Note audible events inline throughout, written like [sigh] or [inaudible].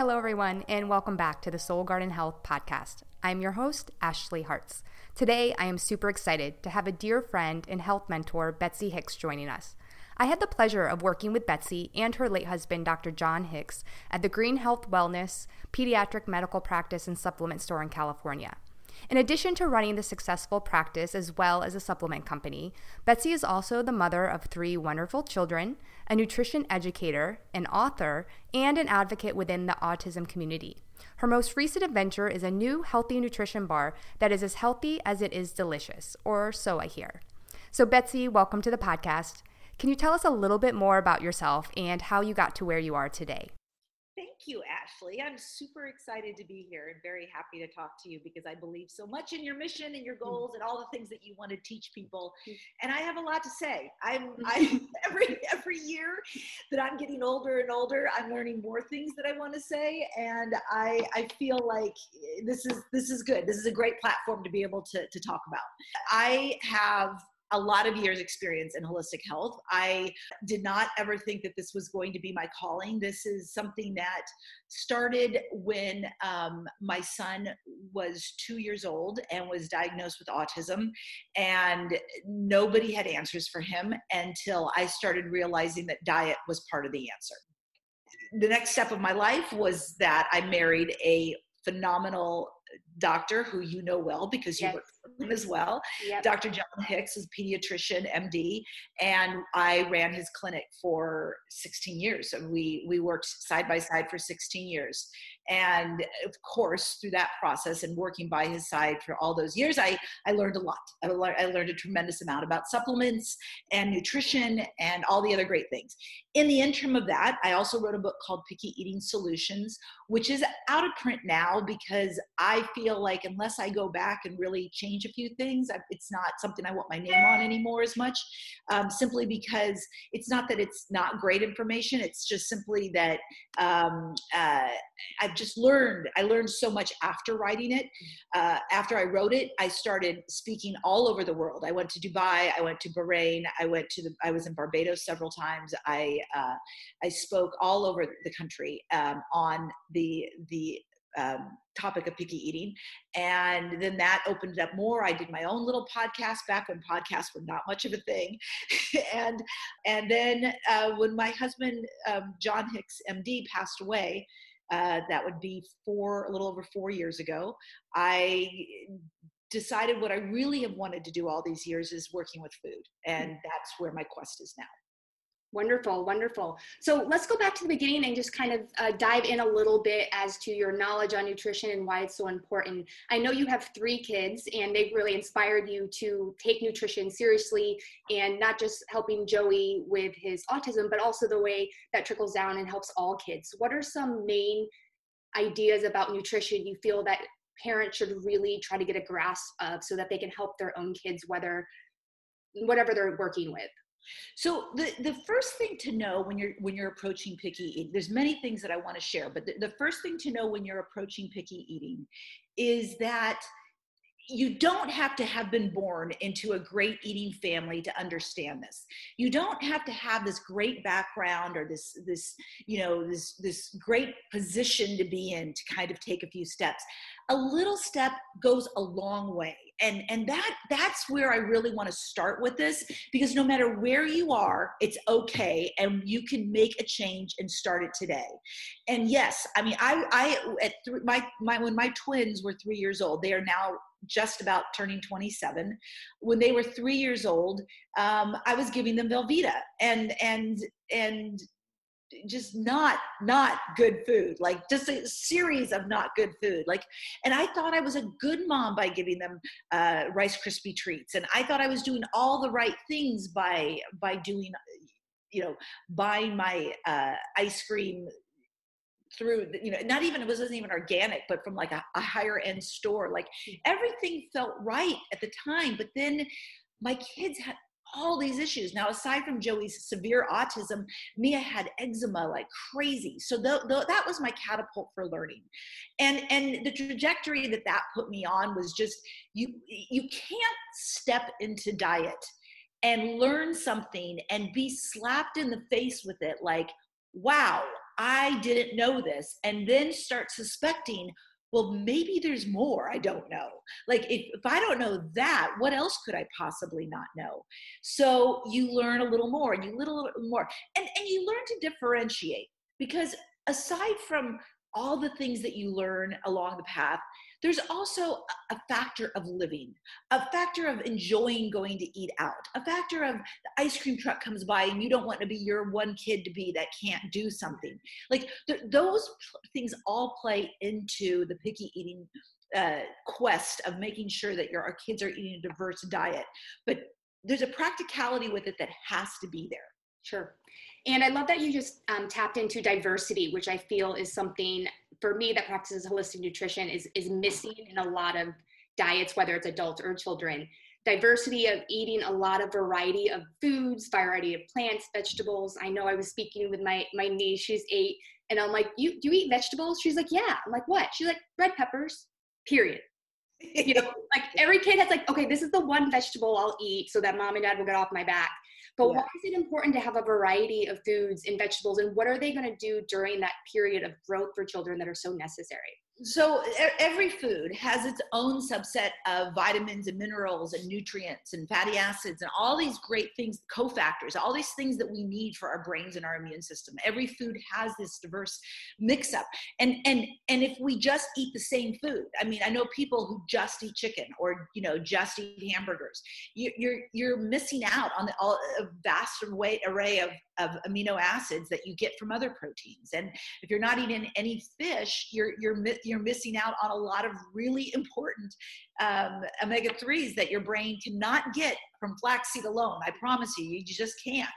Hello, everyone, and welcome back to the Soul Garden Health podcast. I'm your host, Ashlea Hartz. Today, I am super excited to have a dear friend and health mentor, Betsy Hicks, joining us. I had the pleasure of working with Betsy and her late husband, Dr. John Hicks, at the Green Health Wellness Pediatric Medical Practice and Supplement Store in California. In addition to running the successful practice as well as a supplement company, Betsy is also the mother of three wonderful children, a nutrition educator, an author, and an advocate within the autism community. Her most recent adventure is a new healthy nutrition bar that is as healthy as it is delicious, or so I hear. So, Betsy, welcome to the podcast. Can you tell us a little bit more about yourself and how you got to where you are today? Thank you, Ashlea. I'm super excited to be here and very happy to talk to you because I believe so much in your mission and your mm. goals and all the things that you want to teach people. Mm. And I have a lot to say. I'm I [laughs] every every year that I'm getting older and older, I'm learning more things that I want to say. And I I feel like this is this is good. This is a great platform to be able to, to talk about. I have a lot of years experience in holistic health. I did not ever think that this was going to be my calling. This is something that started when um, my son was two years old and was diagnosed with autism, and nobody had answers for him until I started realizing that diet was part of the answer. The next step of my life was that I married a phenomenal doctor who you know well because you yes. work for him as well. Yep. Dr. John Hicks is pediatrician, MD, and I ran his clinic for 16 years. And we we worked side by side for 16 years. And of course, through that process and working by his side for all those years, I, I learned a lot. I, I learned a tremendous amount about supplements and nutrition and all the other great things. In the interim of that, I also wrote a book called Picky Eating Solutions, which is out of print now because I feel like unless I go back and really change a few things, it's not something I want my name on anymore as much, um, simply because it's not that it's not great information, it's just simply that um, uh, I've just learned. I learned so much after writing it. Uh, after I wrote it, I started speaking all over the world. I went to Dubai. I went to Bahrain. I went to the. I was in Barbados several times. I uh, I spoke all over the country um, on the the um, topic of picky eating. And then that opened it up more. I did my own little podcast back when podcasts were not much of a thing. [laughs] and and then uh, when my husband um, John Hicks, MD, passed away, uh, that would be four, a little over four years ago. I decided what I really have wanted to do all these years is working with food. And that's where my quest is now. Wonderful, wonderful. So let's go back to the beginning and just kind of uh, dive in a little bit as to your knowledge on nutrition and why it's so important. I know you have three kids, and they've really inspired you to take nutrition seriously and not just helping Joey with his autism, but also the way that trickles down and helps all kids. What are some main ideas about nutrition you feel that parents should really try to get a grasp of so that they can help their own kids, whether whatever they're working with? So the, the first thing to know when you're when you're approaching picky eating, there's many things that I want to share, but the, the first thing to know when you're approaching picky eating is that you don't have to have been born into a great eating family to understand this. You don't have to have this great background or this this you know this this great position to be in to kind of take a few steps. A little step goes a long way and and that that's where i really want to start with this because no matter where you are it's okay and you can make a change and start it today. And yes i mean i i at th- my my when my twins were 3 years old they are now just about turning 27 when they were 3 years old um, i was giving them velveeta and and and just not not good food like just a series of not good food like and i thought i was a good mom by giving them uh, rice krispie treats and i thought i was doing all the right things by by doing you know buying my uh, ice cream through you know not even it wasn't even organic but from like a, a higher end store like everything felt right at the time but then my kids had all these issues. Now, aside from Joey's severe autism, Mia had eczema like crazy. So th- th- that was my catapult for learning, and and the trajectory that that put me on was just you you can't step into diet and learn something and be slapped in the face with it like wow I didn't know this, and then start suspecting, well, maybe there's more I don't know. Like, if, if I don't know that, what else could I possibly not know? So you learn a little more and you little, little more, and, and you learn to differentiate because aside from all the things that you learn along the path, there's also a factor of living, a factor of enjoying going to eat out, a factor of the ice cream truck comes by and you don't want to be your one kid to be that can't do something. Like th- those things all play into the picky eating uh, quest of making sure that your our kids are eating a diverse diet. But there's a practicality with it that has to be there. Sure. And I love that you just um, tapped into diversity, which I feel is something for me that practices holistic nutrition is is missing in a lot of diets, whether it's adults or children. Diversity of eating a lot of variety of foods, variety of plants, vegetables. I know I was speaking with my my niece, she's eight, and I'm like, you do you eat vegetables? She's like, yeah. I'm like, what? She's like, red peppers. Period. you know, [laughs] like every kid has like, okay, this is the one vegetable I'll eat so that mom and dad will get off my back. But yeah. why is it important to have a variety of foods and vegetables, and what are they going to do during that period of growth for children that are so necessary? So every food has its own subset of vitamins and minerals and nutrients and fatty acids and all these great things cofactors all these things that we need for our brains and our immune system. Every food has this diverse mix up and and and if we just eat the same food i mean i know people who just eat chicken or you know just eat hamburgers. You, you're you're missing out on the all, a vast array of of amino acids that you get from other proteins. And if you're not eating any fish, you're you're you're missing out on a lot of really important um, omega threes that your brain cannot get from flaxseed alone. I promise you, you just can't.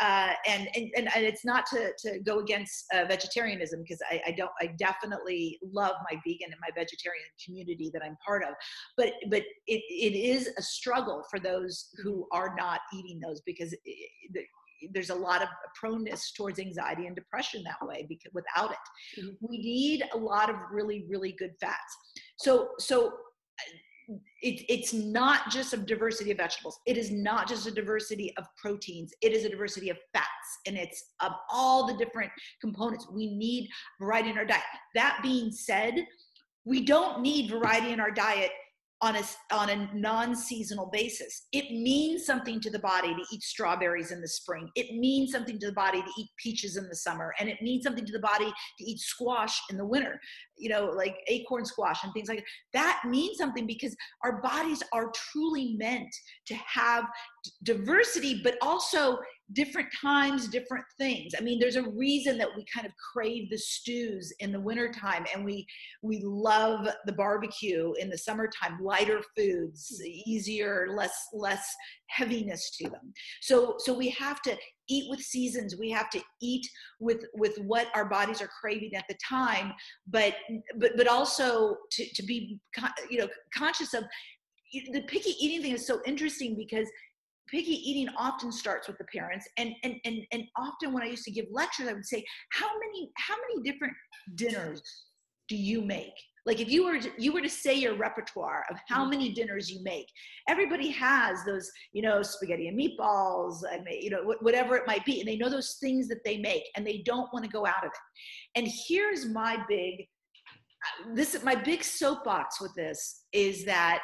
Uh, and, and and it's not to to go against uh, vegetarianism because I, I don't. I definitely love my vegan and my vegetarian community that I'm part of. But but it, it is a struggle for those who are not eating those because. It, there's a lot of proneness towards anxiety and depression that way because without it. Mm-hmm. we need a lot of really really good fats. So so it, it's not just a diversity of vegetables. It is not just a diversity of proteins. It is a diversity of fats and it's of all the different components. We need variety in our diet. That being said we don't need variety in our diet on a on a non-seasonal basis. It means something to the body to eat strawberries in the spring. It means something to the body to eat peaches in the summer, and it means something to the body to eat squash in the winter. You know, like acorn squash and things like that. That means something because our bodies are truly meant to have diversity, but also different times, different things. I mean, there's a reason that we kind of crave the stews in the wintertime and we we love the barbecue in the summertime, lighter foods, hmm. easier, less less heaviness to them. So so we have to eat with seasons. We have to eat with with what our bodies are craving at the time, but but but also to to be you know conscious of the picky eating thing is so interesting because picky eating often starts with the parents. And and and and often when i used to give lectures i would say how many how many different dinners do you make? Like if you were to, you were to say your repertoire of how mm-hmm. many dinners you make everybody has those you know spaghetti and meatballs and you know whatever it might be and they know those things that they make and they don't want to go out of it. And here's my big this my big soapbox with this is that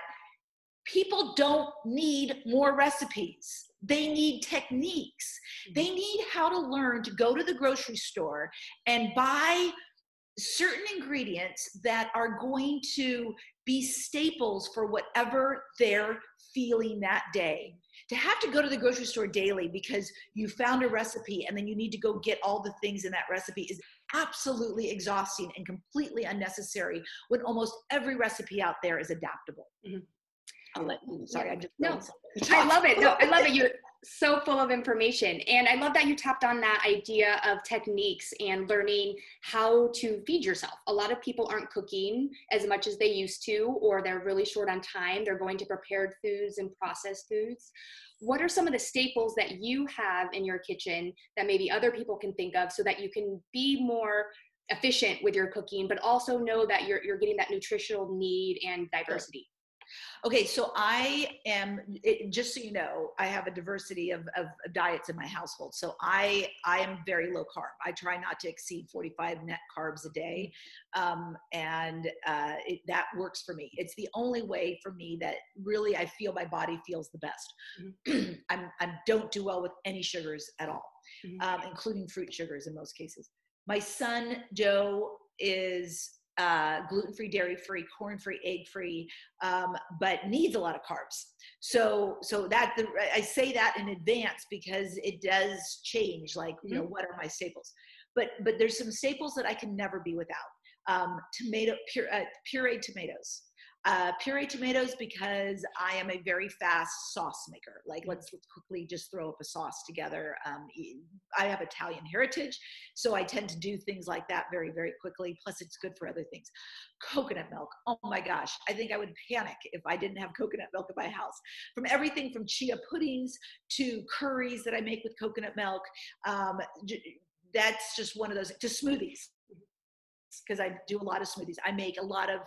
people don't need more recipes. They need techniques. Mm-hmm. They need how to learn to go to the grocery store and buy certain ingredients that are going to be staples for whatever they're feeling that day. To have to go to the grocery store daily because you found a recipe and then you need to go get all the things in that recipe is absolutely exhausting and completely unnecessary when almost every recipe out there is adaptable. Mm-hmm. I'll let you. Sorry, I'm just no. I love it. No, I love it. [laughs] You're so full of information, and I love that you tapped on that idea of techniques and learning how to feed yourself. A lot of people aren't cooking as much as they used to, or they're really short on time. They're going to prepared foods and processed foods. What are some of the staples that you have in your kitchen that maybe other people can think of so that you can be more efficient with your cooking, but also know that you're, you're getting that nutritional need and diversity? Okay, so I am it, just so you know, I have a diversity of, of, diets in my household. So I I am very low carb. I try not to exceed 45 net carbs a day, um, and uh, it, that works for me. It's the only way for me that really I feel my body feels the best. Mm-hmm. [clears throat] I'm I don't do well with any sugars at all, mm-hmm. um, including fruit sugars in most cases. My son Joe is uh, gluten-free, dairy-free, corn-free, egg-free, um, but needs a lot of carbs. So, so that the, I say that in advance because it does change. Like, you know, mm-hmm. what are my staples? But but there's some staples that I can never be without. Um, tomato, pure, uh, pureed tomatoes uh, puree tomatoes because I am a very fast sauce maker. Like let's, let's quickly just throw up a sauce together. Um, I have Italian heritage, so I tend to do things like that very, very quickly. Plus, it's good for other things. Coconut milk. Oh my gosh, I think I would panic if I didn't have coconut milk in my house. From everything from chia puddings to curries that I make with coconut milk. Um, that's just one of those to smoothies because I do a lot of smoothies. I make a lot of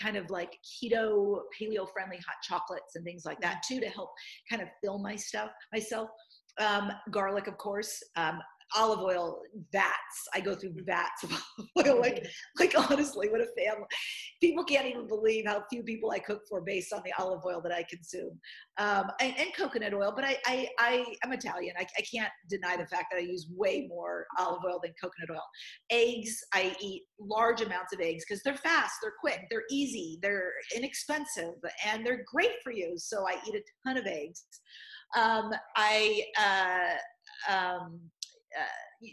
kind of like keto, paleo friendly hot chocolates and things like that too to help kind of fill my stuff myself. Um, garlic, of course. Um, olive oil vats. I go through vats of [laughs] olive oil. Like, like honestly, what a family. People can't even believe how few people I cook for based on the olive oil that I consume. Um, and, and, coconut oil, but I, I, I am Italian. I, I can't deny the fact that I use way more olive oil than coconut oil. Eggs, I eat large amounts of eggs because they're fast, they're quick, they're easy, they're inexpensive, and they're great for you. So I eat a ton of eggs. Um, I, uh, um, uh,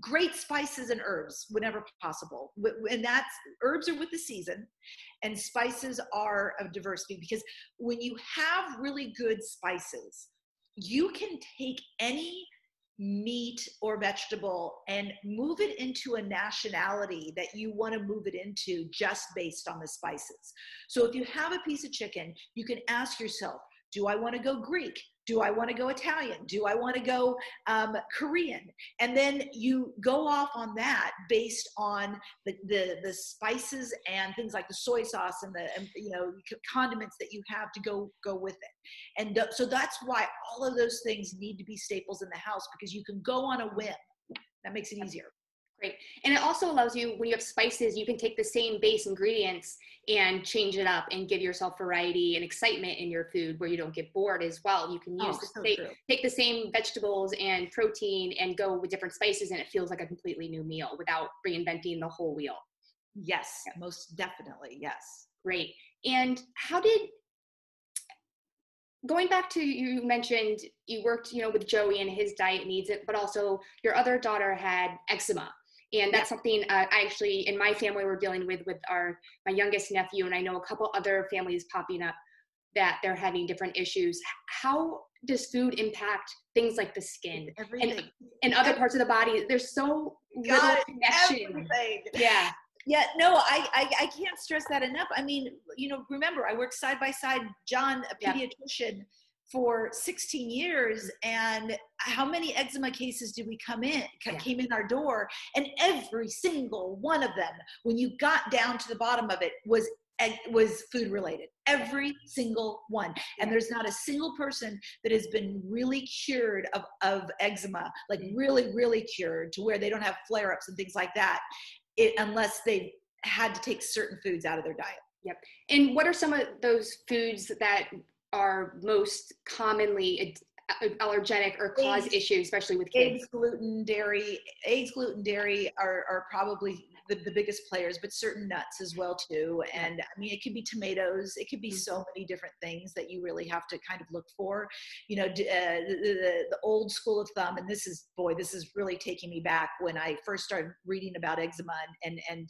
great spices and herbs whenever possible. And that's herbs are with the season, and spices are of diversity because when you have really good spices, you can take any meat or vegetable and move it into a nationality that you want to move it into just based on the spices. So if you have a piece of chicken, you can ask yourself, do I want to go Greek? Do I want to go Italian? Do I want to go um, Korean? And then you go off on that based on the, the, the spices and things like the soy sauce and the and, you know condiments that you have to go go with it. And so that's why all of those things need to be staples in the house because you can go on a whim. That makes it easier. Great. And it also allows you, when you have spices, you can take the same base ingredients and change it up and give yourself variety and excitement in your food where you don't get bored as well. You can use oh, the, so take the same vegetables and protein and go with different spices and it feels like a completely new meal without reinventing the whole wheel. Yes, yeah. most definitely. Yes. Great. And how did going back to you mentioned you worked you know with joey and his diet needs it but also your other daughter had eczema and that's something uh, I actually in my family we're dealing with with our my youngest nephew, and I know a couple other families popping up that they're having different issues. How does food impact things like the skin and, and other parts of the body? There's so God, little connection. Everything. Yeah. Yeah, no, I, I, I can't stress that enough. I mean, you know, remember I worked side by side John, a pediatrician. Yeah for 16 years and how many eczema cases did we come in yeah. came in our door and every single one of them when you got down to the bottom of it was was food related every single one. And there's not a single person that has been really cured of, of eczema like really really cured to where they don't have flare-ups and things like that it, unless they had to take certain foods out of their diet. Yep. And what are some of those foods that are most commonly allergenic or cause issues, especially with kids? Eggs, gluten, dairy. Eggs, gluten, dairy are, are probably the, the biggest players, but certain nuts as well too. And I mean, it could be tomatoes. It could be mm-hmm. so many different things that you really have to kind of look for. You know, uh, the, the, the old school of thumb, and this is boy, this is really taking me back when I first started reading about eczema and and,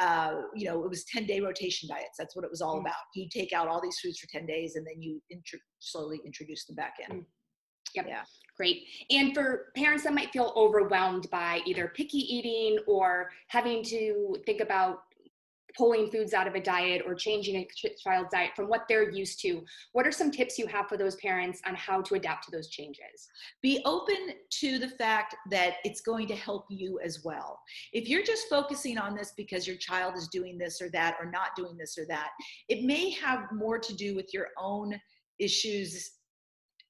uh, you know, it was ten day rotation diets. That's what it was all mm-hmm. about. You take out all these foods for ten days, and then you intro- slowly introduce them back in. Mm-hmm. Yep. Yeah. Great. And for parents that might feel overwhelmed by either picky eating or having to think about pulling foods out of a diet or changing a child's diet from what they're used to what are some tips you have for those parents on how to adapt to those changes be open to the fact that it's going to help you as well if you're just focusing on this because your child is doing this or that or not doing this or that it may have more to do with your own issues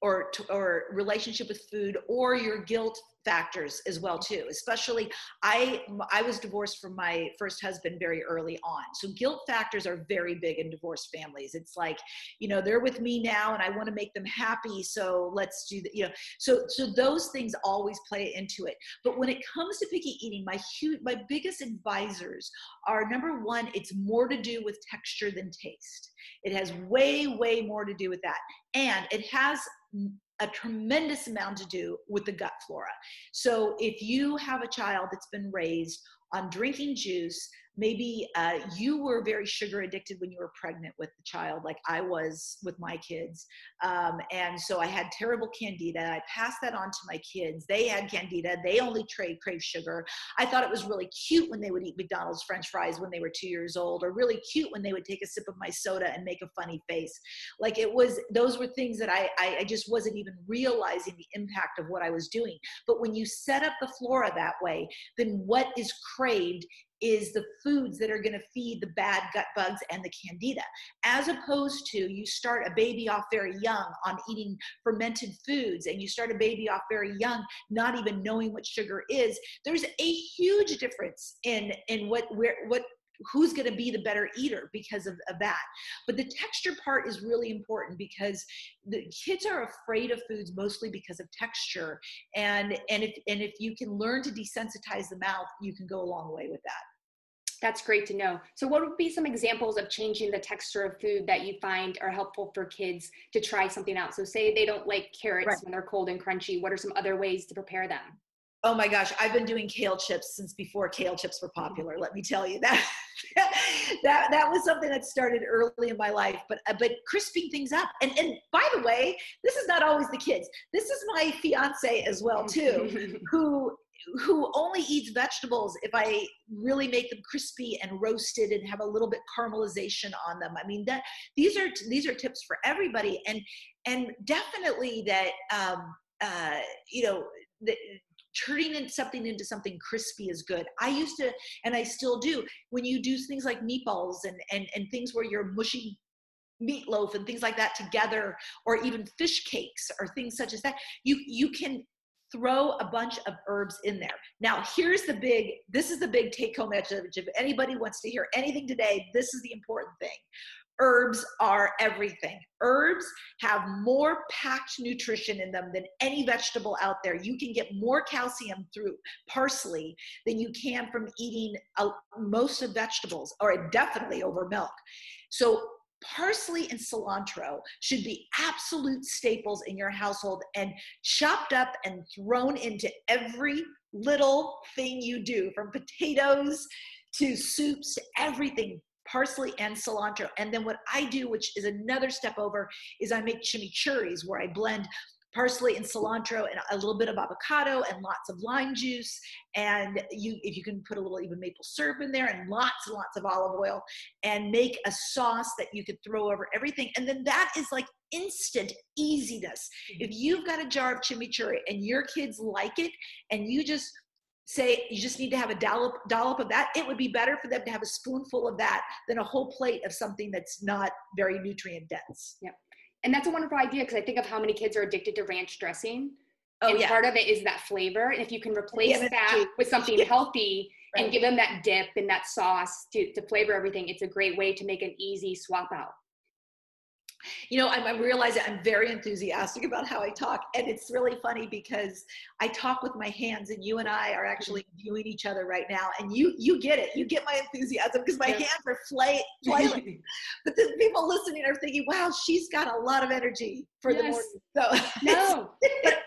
or or relationship with food or your guilt factors as well too especially i i was divorced from my first husband very early on. So guilt factors are very big in divorced families. It's like you know they're with me now and i want to make them happy so let's do that you know so so those things always play into it. But when it comes to picky eating my huge my biggest advisors are number one it's more to do with texture than taste. It has way way more to do with that. And it has a tremendous amount to do with the gut flora. So if you have a child that's been raised on drinking juice, maybe uh, you were very sugar addicted when you were pregnant with the child like i was with my kids. Um, and so i had terrible candida. I passed that on to my kids. They had candida. They only trade crave sugar. I thought it was really cute when they would eat mcdonald's french fries when they were two years old or really cute when they would take a sip of my soda and make a funny face. Like it was those were things that i i, I just wasn't even realizing the impact of what i was doing. But when you set up the flora that way then what is craved is the foods that are going to feed the bad gut bugs and the candida. As opposed to you start a baby off very young on eating fermented foods and you start a baby off very young not even knowing what sugar is there's a huge difference in in what where what who's going to be the better eater because of, of, that. But the texture part is really important because the kids are afraid of foods mostly because of texture and and if and if you can learn to desensitize the mouth you can go a long way with that that's great to know. So, what would be some examples of changing the texture of food that you find are helpful for kids to try something out? So, say they don't like carrots right. when they're cold and crunchy. What are some other ways to prepare them? Oh my gosh, I've been doing kale chips since before kale chips were popular. Let me tell you that [laughs] that that was something that started early in my life. But uh, but crisping things up, and and by the way, this is not always the kids. This is my fiance as well too, [laughs] who who only eats vegetables if I really make them crispy and roasted and have a little bit caramelization on them. I mean that these are these are tips for everybody, and and definitely that um, uh, you know the, turning in something into something crispy is good. I used to, and I still do, when you do things like meatballs and and and things where you're mushing meatloaf and things like that together or even fish cakes or things such as that you you can throw a bunch of herbs in there. Now, here's the big, this is the big take home message. If anybody wants to hear anything today, this is the important thing. Herbs are everything. Herbs have more packed nutrition in them than any vegetable out there. You can get more calcium through parsley than you can from eating uh, most of vegetables, or definitely over milk. So parsley and cilantro should be absolute staples in your household and chopped up and thrown into every little thing you do from potatoes to soups to everything parsley and cilantro. And then what i do which is another step over is i make chimichurris where i blend parsley and cilantro and a little bit of avocado and lots of lime juice. And you if you can put a little even maple syrup in there and lots and lots of olive oil and make a sauce that you could throw over everything. And then that is like instant easiness. Mm-hmm. If you've got a jar of chimichurri and your kids like it and you just say you just need to have a dollop, dollop of that, it would be better for them to have a spoonful of that than a whole plate of something that's not very nutrient dense. Yep and that's a wonderful idea because I think of how many kids are addicted to ranch dressing. Oh, and yeah. part of it is that flavor. And if you can replace yeah, that with something yeah. healthy right. and give them that dip and that sauce to, to flavor everything, it's a great way to make an easy swap out you know, I'm, I'm, realizing I'm very enthusiastic about how I talk. And it's really funny because I talk with my hands and you and I are actually mm-hmm. viewing each other right now. And you, you get it. You get my enthusiasm because my yeah. hands are flay, flailing. [laughs] but the people listening are thinking, wow, she's got a lot of energy for yes. the morning. So [laughs] no, but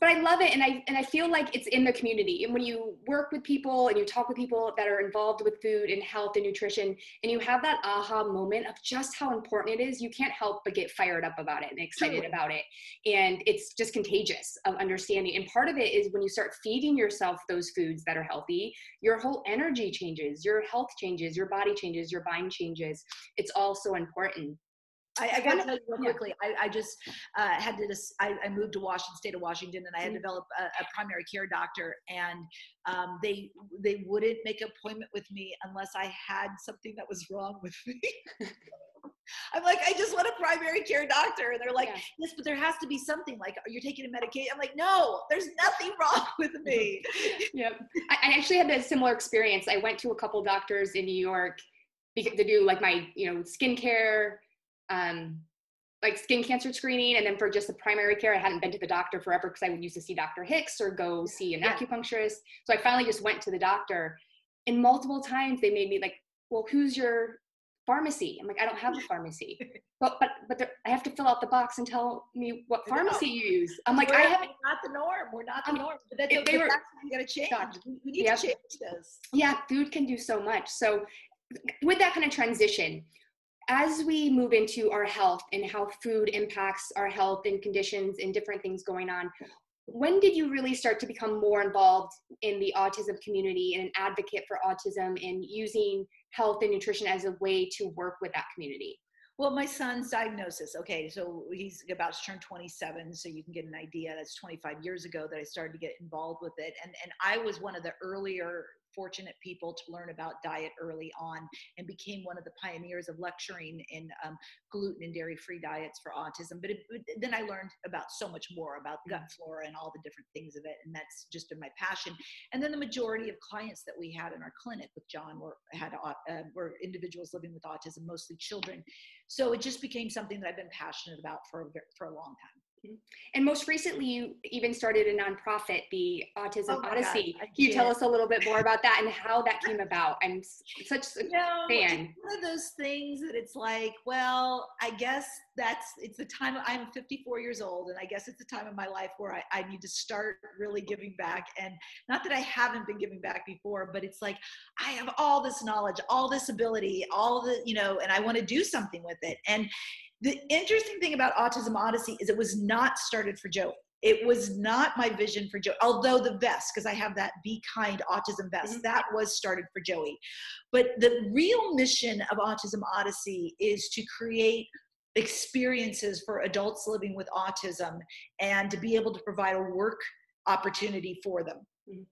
but I love it, and I and I feel like it's in the community. And when you work with people and you talk with people that are involved with food and health and nutrition, and you have that aha moment of just how important it is, you can't help but get fired up about it and excited about it. And it's just contagious of understanding. And part of it is when you start feeding yourself those foods that are healthy, your whole energy changes, your health changes, your body changes, your mind changes. It's all so important. I, I got to tell you real quickly. I, I just uh, had to. I, I, moved to Washington, state of Washington, and I had mm-hmm. developed a, a, primary care doctor, and um, they they wouldn't make an appointment with me unless I had something that was wrong with me. [laughs] I'm like, I just want a primary care doctor, and they're like, yeah. yes, but there has to be something. Like, are you're taking a medication. I'm like, no, there's nothing wrong [laughs] with me. [laughs] yep. I, I actually had a similar experience. I went to a couple doctors in New York to do like my you know skincare um, like skin cancer screening. And then for just the primary care, I hadn't been to the doctor forever because I would used to see Dr. Hicks or go see an yeah. acupuncturist. So I finally just went to the doctor. And multiple times they made me like, well, who's your pharmacy? I'm like, I don't have a pharmacy. [laughs] but but but I have to fill out the box and tell me what pharmacy no. you use. I'm like, We're I have not the norm. We're not the um, norm. But that's, they were, that's we got to change. We need yep. to change this. Yeah, food can do so much. So with that kind of transition, as we move into our health and how food impacts our health and conditions and different things going on, when did you really start to become more involved in the autism community and an advocate for autism and using health and nutrition as a way to work with that community? Well, my son's diagnosis. Okay, so he's about to turn 27, so you can get an idea. That's 25 years ago that I started to get involved with it, and and I was one of the earlier fortunate people to learn about diet early on and became one of the pioneers of lecturing in um, gluten and dairy free diets for autism. But it, then I learned about so much more about gut mm. flora and all the different things of it. And that's just been my passion. And then the majority of clients that we had in our clinic with John were, had, uh, were individuals living with autism, mostly children. So it just became something that I've been passionate about for a, for a long time. And most recently, you even started a nonprofit, the Autism oh Odyssey. Can you tell us a little bit more about that and how that came about? I'm such a you know, fan. one of those things that it's like, well, I guess that's it's the time. I'm 54 years old, and I guess it's the time of my life where I, I need to start really giving back. And not that I haven't been giving back before, but it's like I have all this knowledge, all this ability, all the you know, and I want to do something with it. And the interesting thing about Autism Odyssey is it was not started for Joey. It was not my vision for Joey, although the vest, because I have that Be Kind Autism vest, mm-hmm. that was started for Joey. But the real mission of Autism Odyssey is to create experiences for adults living with autism and to be able to provide a work opportunity for them. Mm-hmm.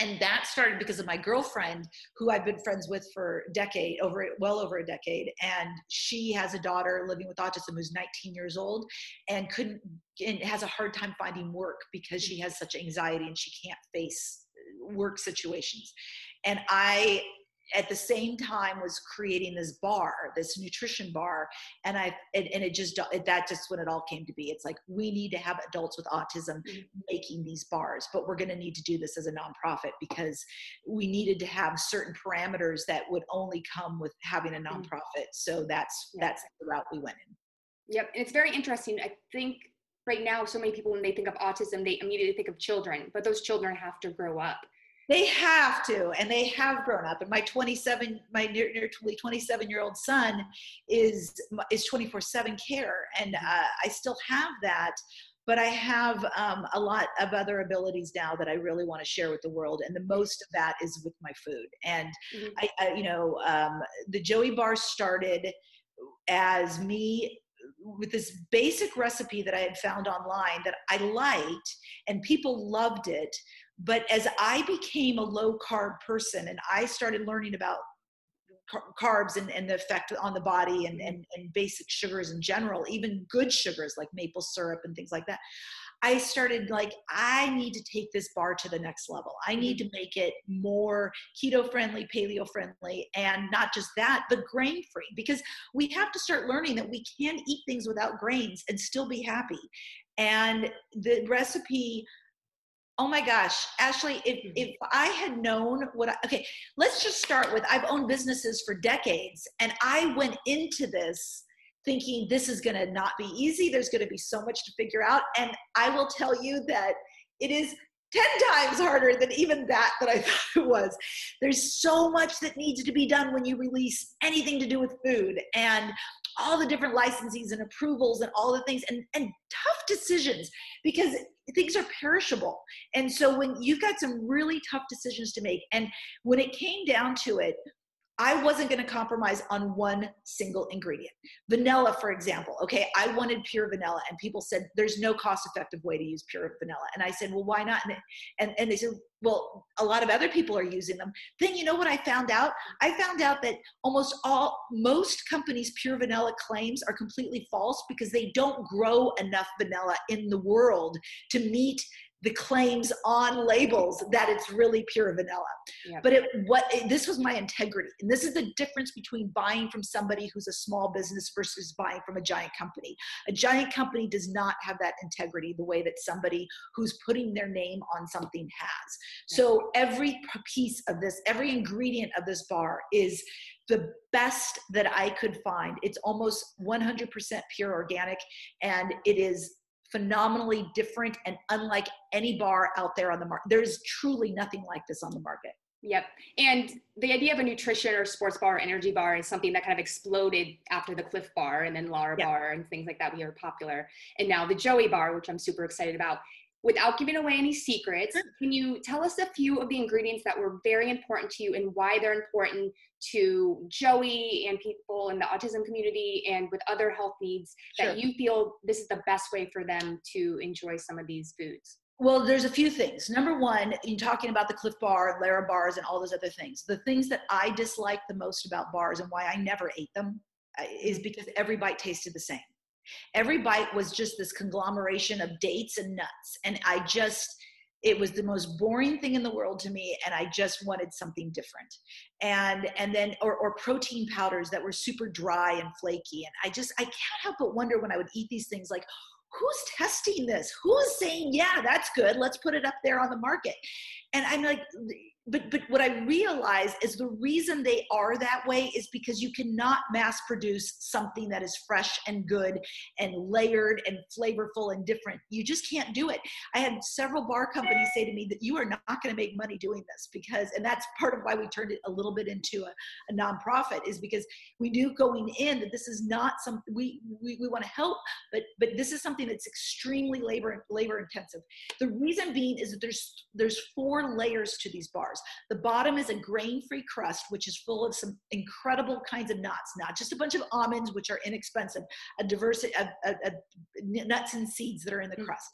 And that started because of my girlfriend who i've been friends with for a decade over well over a decade and she has a daughter living with autism who's 19 years old and couldn't and has a hard time finding work because she has such anxiety and she can't face work situations. And i at the same time was creating this bar this nutrition bar and i and, and it just that just when it all came to be it's like we need to have adults with autism mm-hmm. making these bars but we're going to need to do this as a nonprofit because we needed to have certain parameters that would only come with having a mm-hmm. nonprofit so that's yeah. that's the route we went in yep and it's very interesting i think right now so many people when they think of autism they immediately think of children but those children have to grow up they have to, and they have grown up. And my 27, my near, nearly 27 year old son is is 24 seven care, and uh, I still have that. But I have um, a lot of other abilities now that I really want to share with the world, and the most of that is with my food. And mm-hmm. I, I, you know, um, the Joey Bar started as me with this basic recipe that I had found online that I liked, and people loved it but as I became a low carb person and I started learning about carbs and, and the effect on the body and, and, and basic sugars in general, even good sugars like maple syrup and things like that, I started like, I need to take this bar to the next level. I need to make it more keto friendly, paleo friendly, and not just that, but grain free. Because we have to start learning that we can eat things without grains and still be happy. And the recipe Oh my gosh, Ashlea, if, mm-hmm. if I had known what I, okay, let's just start with I've owned businesses for decades and I went into this thinking this is going to not be easy. There's going to be so much to figure out. And I will tell you that It is 10 times harder than even that that I [laughs] thought it was. There's so much that needs to be done when you release anything to do with food and all the different licenses and approvals and all the things and, and tough decisions because things are perishable. And so when you've got some really tough decisions to make, and when it came down to it, I wasn't going to compromise on one single ingredient. Vanilla, for example. Okay, I wanted pure vanilla, and people said there's no cost-effective way to use pure vanilla. And I said, well, why not? And, and they said, well, a lot of other people are using them. Then you know what I found out? I found out that almost all, most companies' pure vanilla claims are completely false because they don't grow enough vanilla in the world to meet the claims on labels that it's really pure vanilla. Yep. But it what it, this was my integrity. And this is the difference between buying from somebody who's a small business versus buying from a giant company. A giant company does not have that integrity the way that somebody who's putting their name on something has. So every piece of this, every ingredient of this bar is the best that I could find. It's almost 100% pure organic and it is phenomenally different and unlike any bar out there on the market. There's truly nothing like this on the market. Yep. And the idea of a nutrition or sports bar or energy bar is something that kind of exploded after the Clif Bar and then Lara yep. Bar and things like that We were popular. And now the Joey Bar, which I'm super excited about. Without giving away any secrets, can you tell us a few of the ingredients that were very important to you and why they're important to Joey and people in the autism community and with other health needs sure. that you feel this is the best way for them to enjoy some of these foods? Well, there's a few things. Number one, in talking about the Clif Bar, Lara bars, and all those other things, the things that I dislike the most about bars and why I never ate them uh, is because every bite tasted the same. Every bite was just this conglomeration of dates and nuts. And I just, it was the most boring thing in the world to me and i just wanted something different. And and then or, or protein powders that were super dry and flaky. And i just i can't help but wonder when i would eat these things like who's testing this? Who's saying yeah that's good. Let's put it up there on the market. And i'm like but but what I realize is the reason they are that way is because you cannot mass produce something that is fresh and good and layered and flavorful and different. You just can't do it. I had several bar companies say to me that you are not going to make money doing this because, and that's part of why we turned it a little bit into a, a nonprofit is because we knew going in that this is not something we we, we want to help, but but this is something that's extremely labor labor intensive. The reason being is that there's there's four layers to these bars bars. The bottom is a grain-free crust, which is full of some incredible kinds of nuts, not just a bunch of almonds, which are inexpensive, a diversity of, nuts and seeds that are in the mm. crust.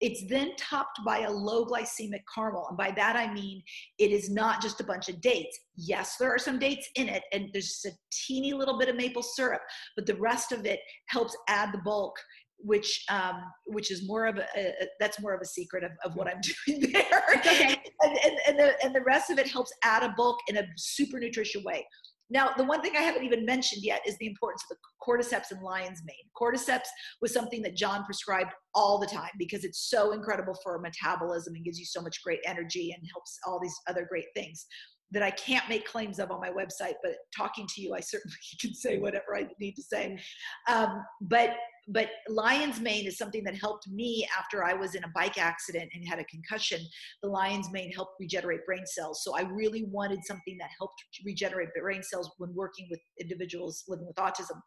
It's then topped by a low glycemic caramel. And by that I mean it is not just a bunch of dates. Yes, there are some dates in it, and there's just a teeny little bit of maple syrup, but the rest of it helps add the bulk which um, which is more of a, a, that's more of a secret of, of what I'm [laughs] doing there. Okay. and, and, and, the, and the rest of it helps add a bulk in a super nutritious way. Now, the one thing I haven't even mentioned yet is the importance of the cordyceps and lion's mane. Cordyceps was something that John prescribed all the time because it's so incredible for metabolism and gives you so much great energy and helps all these other great things that I can't make claims of on my website, but talking to you, I certainly [laughs] can say whatever I need to say. Um, but but lion's mane is something that helped me after I was in a bike accident and had a concussion. The lion's mane helped regenerate brain cells. So I really wanted something that helped regenerate brain cells when working with individuals living with autism.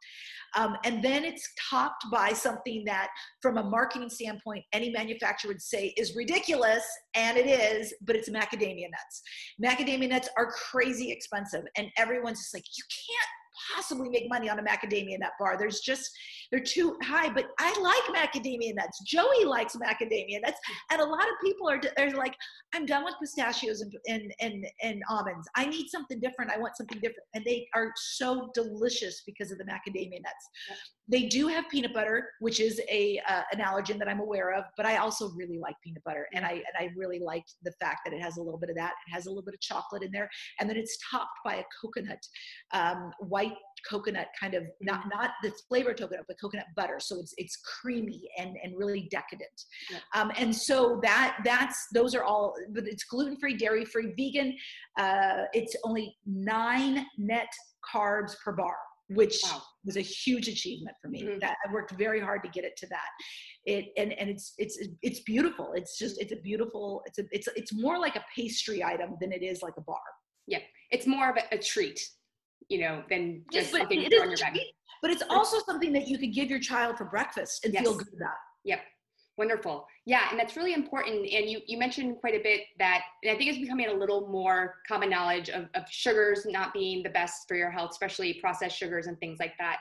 Um, and then it's topped by something that, from a marketing standpoint, any manufacturer would say is ridiculous, and it is, but it's macadamia nuts. Macadamia nuts are crazy expensive, and everyone's just like, you can't possibly make money on a macadamia nut bar. There's just, they're too high, but I like macadamia nuts. Joey likes macadamia nuts. And a lot of people are, are like, I'm done with pistachios and, and, and, and almonds. I need something different. I want something different. And they are so delicious because of the macadamia nuts. They do have peanut butter, which is a uh, an allergen that I'm aware of, but I also really like peanut butter, and I and I really like the fact that it has a little bit of that. It has a little bit of chocolate in there, and then it's topped by a coconut, um, white coconut kind of not not the flavored coconut, but coconut butter. So it's it's creamy and and really decadent. Yeah. Um, and so that that's those are all, but it's gluten free, dairy free, vegan. Uh, it's only nine net carbs per bar which wow. was a huge achievement for me. Mm-hmm. That I worked very hard to get it to that. It and and it's it's it's beautiful. It's just it's a beautiful. It's a it's it's more like a pastry item than it is like a bar. Yeah, it's more of a, a treat, you know, than just yes, something it is treat, But it's also something that you could give your child for breakfast and yes. feel good about. Yep. Wonderful. Yeah, and that's really important. And you, you mentioned quite a bit that, and I think it's becoming a little more common knowledge of, of sugars not being the best for your health, especially processed sugars and things like that.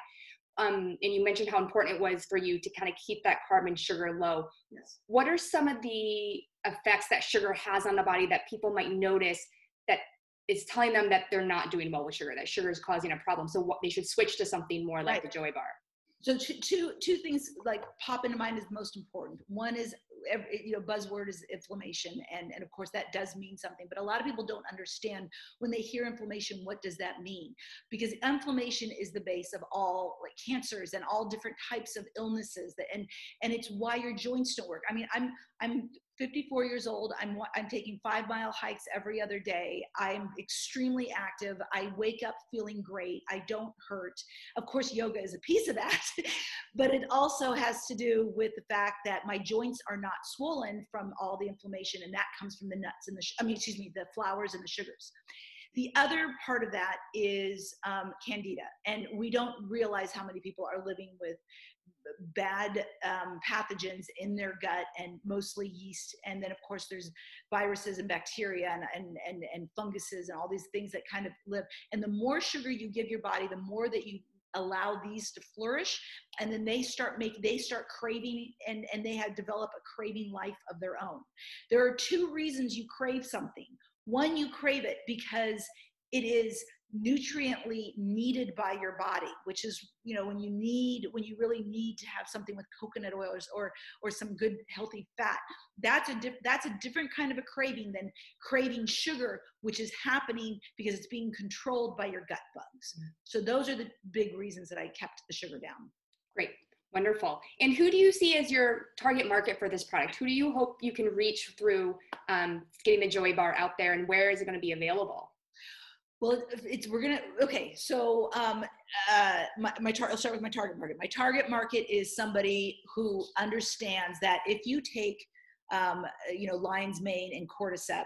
Um, and you mentioned how important it was for you to kind of keep that carb and sugar low. Yes. What are some of the effects that sugar has on the body that people might notice that is telling them that they're not doing well with sugar, that sugar is causing a problem? So what, they should switch to something more like right. the Joey bar. So two, two, two things like pop into mind is most important. One is you know buzzword is inflammation and and of course that does mean something but a lot of people don't understand when they hear inflammation what does that mean because inflammation is the base of all like cancers and all different types of illnesses that and and it's why your joints don't work i mean i'm i'm 54 years old. I'm I'm taking five mile hikes every other day. I'm extremely active. I wake up feeling great. I don't hurt. Of course, yoga is a piece of that, [laughs] but it also has to do with the fact that my joints are not swollen from all the inflammation, and that comes from the nuts and the I mean, excuse me, the flours and the sugars. The other part of that is um, candida, and we don't realize how many people are living with bad um, pathogens in their gut and mostly yeast and then of course there's viruses and bacteria and, and, and, and funguses and all these things that kind of live and the more sugar you give your body the more that you allow these to flourish and then they start make they start craving and and they have developed a craving life of their own. There are two reasons you crave something. One you crave it because it is nutriently needed by your body which is you know when you need when you really need to have something with coconut oils or or some good healthy fat that's a diff- that's a different kind of a craving than craving sugar which is happening because it's being controlled by your gut bugs mm. so those are the big reasons that i kept the sugar down great Wonderful. And who do you see as your target market for this product? Who do you hope you can reach through um, getting the Joey Bar out there, and where is it going to be available? Well, it's we're gonna okay. So um, uh, my my tar- I'll start with my target market. My target market is somebody who understands that if you take um, you know, lion's mane and cordyceps.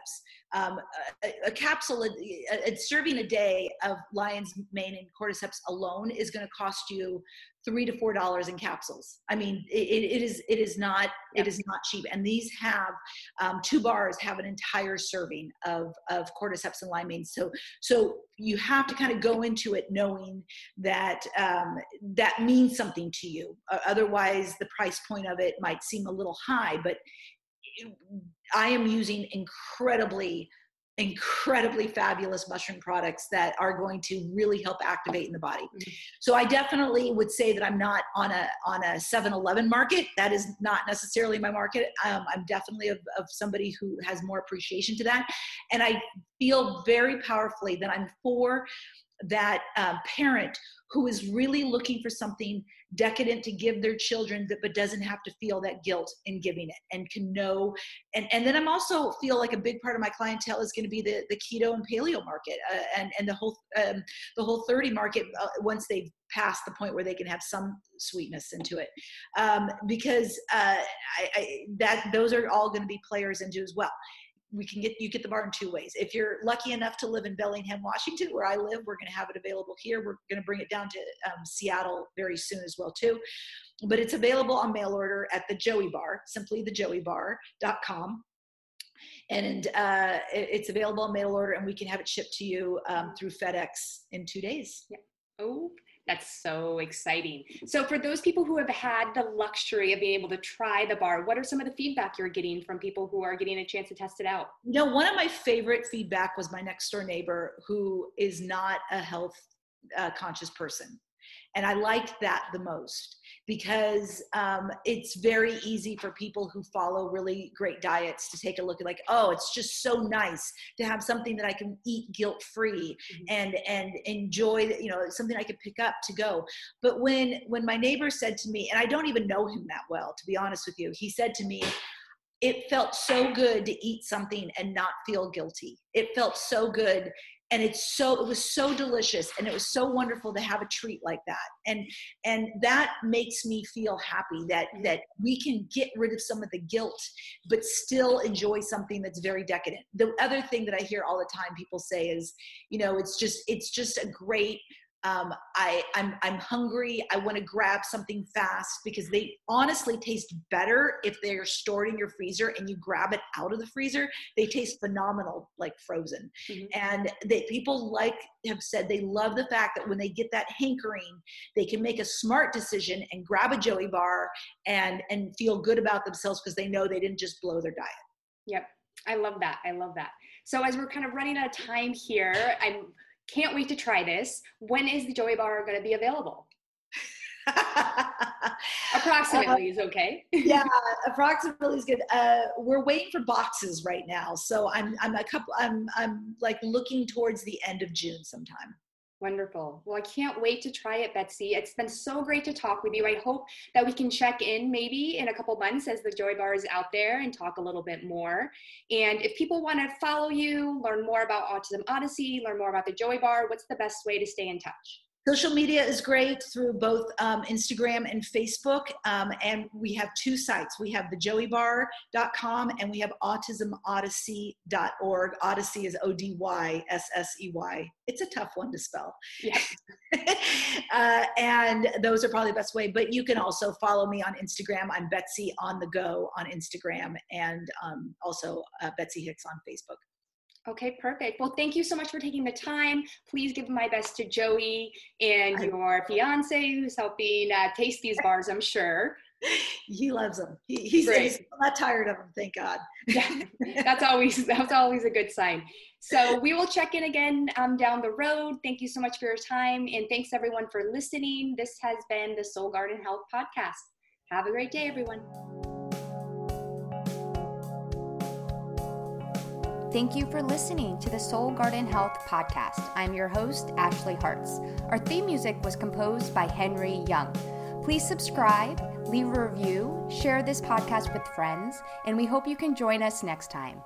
Um, a, a, capsule, a, a, serving a day of lion's mane and cordyceps alone is going to cost you three to four dollars in capsules. I mean, it, it is it is not it is not cheap. And these have um, two bars have an entire serving of of cordyceps and lion's mane. So so you have to kind of go into it knowing that um, that means something to you. Uh, otherwise, the price point of it might seem a little high, but I am using incredibly incredibly fabulous mushroom products that are going to really help activate in the body. Mm-hmm. So I definitely would say that I'm not on a on a 7-Eleven market. That is not necessarily my market. Um, I'm definitely of, of somebody who has more appreciation to that, and I feel very powerfully that I'm for that uh, parent who is really looking for something decadent to give their children that but doesn't have to feel that guilt in giving it and can know and and then i'm also feel like a big part of my clientele is going to be the the keto and paleo market uh, and and the whole um, the whole 30 market uh, once they've passed the point where they can have some sweetness into it. Um, because uh, I, I, that those are all going to be players into as well we can get you get the bar in two ways. If you're lucky enough to live in Bellingham, Washington, where I live, we're going to have it available here. We're going to bring it down to um, Seattle very soon as well too. But it's available on mail order at the Joey Bar, simply thejoeybar.com. And uh, it's available on mail order, and we can have it shipped to you um, through FedEx in two days. Yeah. Oh, that's so exciting. So, for those people who have had the luxury of being able to try the bar, what are some of the feedback you're getting from people who are getting a chance to test it out? You know, one of my favorite feedback was my next door neighbor who is not a health uh, conscious person. And I liked that the most because um, it's very easy for people who follow really great diets to take a look at like oh it's just so nice to have something that i can eat guilt free mm-hmm. and and enjoy you know something i could pick up to go but when when my neighbor said to me and i don't even know him that well to be honest with you he said to me it felt so good to eat something and not feel guilty. It felt so good and it's so it was so delicious and it was so wonderful to have a treat like that. And and that makes me feel happy that that we can get rid of some of the guilt but still enjoy something that's very decadent. The other thing that i hear all the time people say is you know it's just it's just a great um, I, I'm, I'm hungry. I want to grab something fast because they honestly taste better if they're stored in your freezer and you grab it out of the freezer. They taste phenomenal, like frozen. Mm-hmm. And they, people like have said they love the fact that when they get that hankering, they can make a smart decision and grab a Joey bar and and feel good about themselves because they know they didn't just blow their diet. Yep. I love that. I love that. So as we're kind of running out of time here, I'm can't wait to try this. When is the Joey Bar going to be available? [laughs] approximately uh, is okay. yeah, [laughs] approximately is good. Uh, we're waiting for boxes right now, so I'm I'm a couple. I'm I'm like looking towards the end of June sometime. Wonderful. Well, I can't wait to try it, Betsy. It's been so great to talk with you. I hope that we can check in maybe in a couple months as the Joey Bar is out there and talk a little bit more. And if people want to follow you, learn more about Autism Odyssey, learn more about the Joey Bar, what's the best way to stay in touch? Social media is great through both um, Instagram and Facebook. Um, and we have two sites. We have thejoeybar.com and we have autismodyssey.org. Odyssey is O D Y S S E Y. It's a tough one to spell. Yeah. [laughs] uh, and those are probably the best way. But you can also follow me on Instagram. I'm Betsy on the go on Instagram and um, also uh, Betsy Hicks on Facebook. Okay, perfect. Well, thank you so much for taking the time. Please give my best to Joey and your fiance who's helping uh, taste these bars, I'm sure. He loves them. He, he's, he's, not tired of them, thank God. yeah, that's always that's always a good sign. So we will check in again um, down the road. Thank you so much for your time, and thanks everyone for listening. This has been the Soul Garden Health Podcast. Have a great day, everyone. Thank you for listening to the Soul Garden Health Podcast. I'm your host, Ashlea Hartz. Our theme music was composed by Henry Young. Please subscribe, leave a review, share this podcast with friends, and we hope you can join us next time.